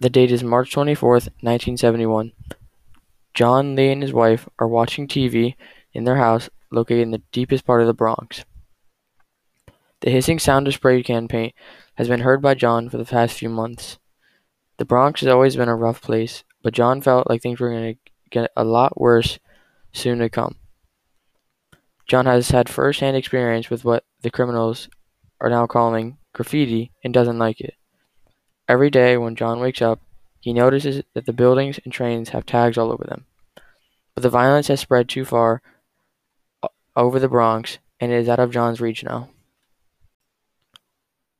The date is March 24th, 1971. John Lee and his wife are watching TV in their house located in the deepest part of the Bronx. The hissing sound of spray can paint has been heard by John for the past few months. The Bronx has always been a rough place, but John felt like things were going to get a lot worse soon to come. John has had first hand experience with what the criminals are now calling graffiti and doesn't like it. Every day when John wakes up, he notices that the buildings and trains have tags all over them. But the violence has spread too far uh, over the Bronx and it is out of John's reach now.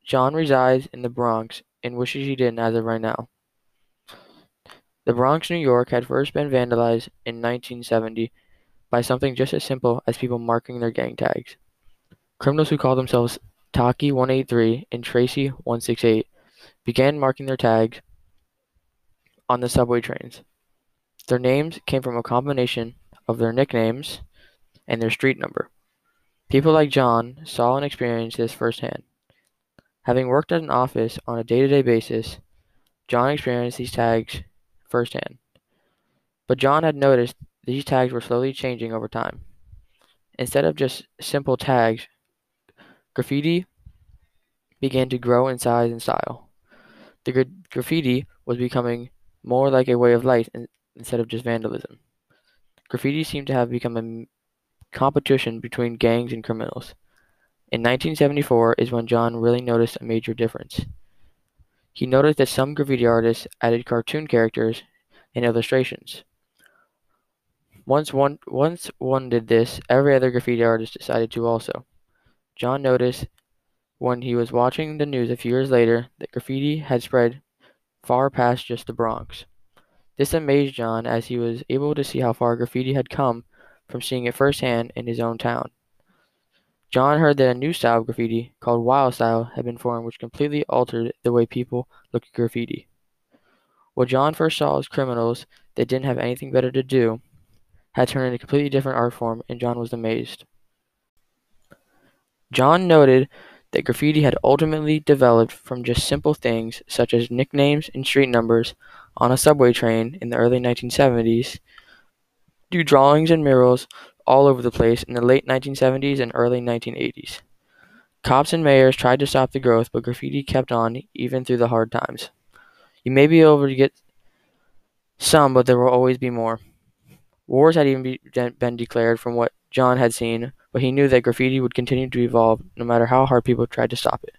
John resides in the Bronx and wishes he didn't as of right now. The Bronx, New York had first been vandalized in 1970 by something just as simple as people marking their gang tags. Criminals who call themselves Taki 183 and Tracy 168 began marking their tags on the subway trains. Their names came from a combination of their nicknames and their street number. People like John saw and experienced this firsthand. Having worked at an office on a day to day basis, John experienced these tags firsthand. But John had noticed these tags were slowly changing over time. Instead of just simple tags, graffiti began to grow in size and style. The gra- graffiti was becoming more like a way of life in- instead of just vandalism. Graffiti seemed to have become a competition between gangs and criminals. In 1974 is when John really noticed a major difference. He noticed that some graffiti artists added cartoon characters and illustrations. Once one, once one did this, every other graffiti artist decided to also. John noticed when he was watching the news a few years later that graffiti had spread far past just the Bronx. This amazed John as he was able to see how far graffiti had come from seeing it firsthand in his own town. John heard that a new style of graffiti, called wild style, had been formed which completely altered the way people look at graffiti. What John first saw as criminals that didn't have anything better to do had turned into a completely different art form, and John was amazed. John noted that graffiti had ultimately developed from just simple things such as nicknames and street numbers on a subway train in the early 1970s to drawings and murals all over the place in the late 1970s and early 1980s. Cops and mayors tried to stop the growth, but graffiti kept on even through the hard times. You may be able to get some, but there will always be more. Wars had even be, been declared from what John had seen, but he knew that graffiti would continue to evolve no matter how hard people tried to stop it.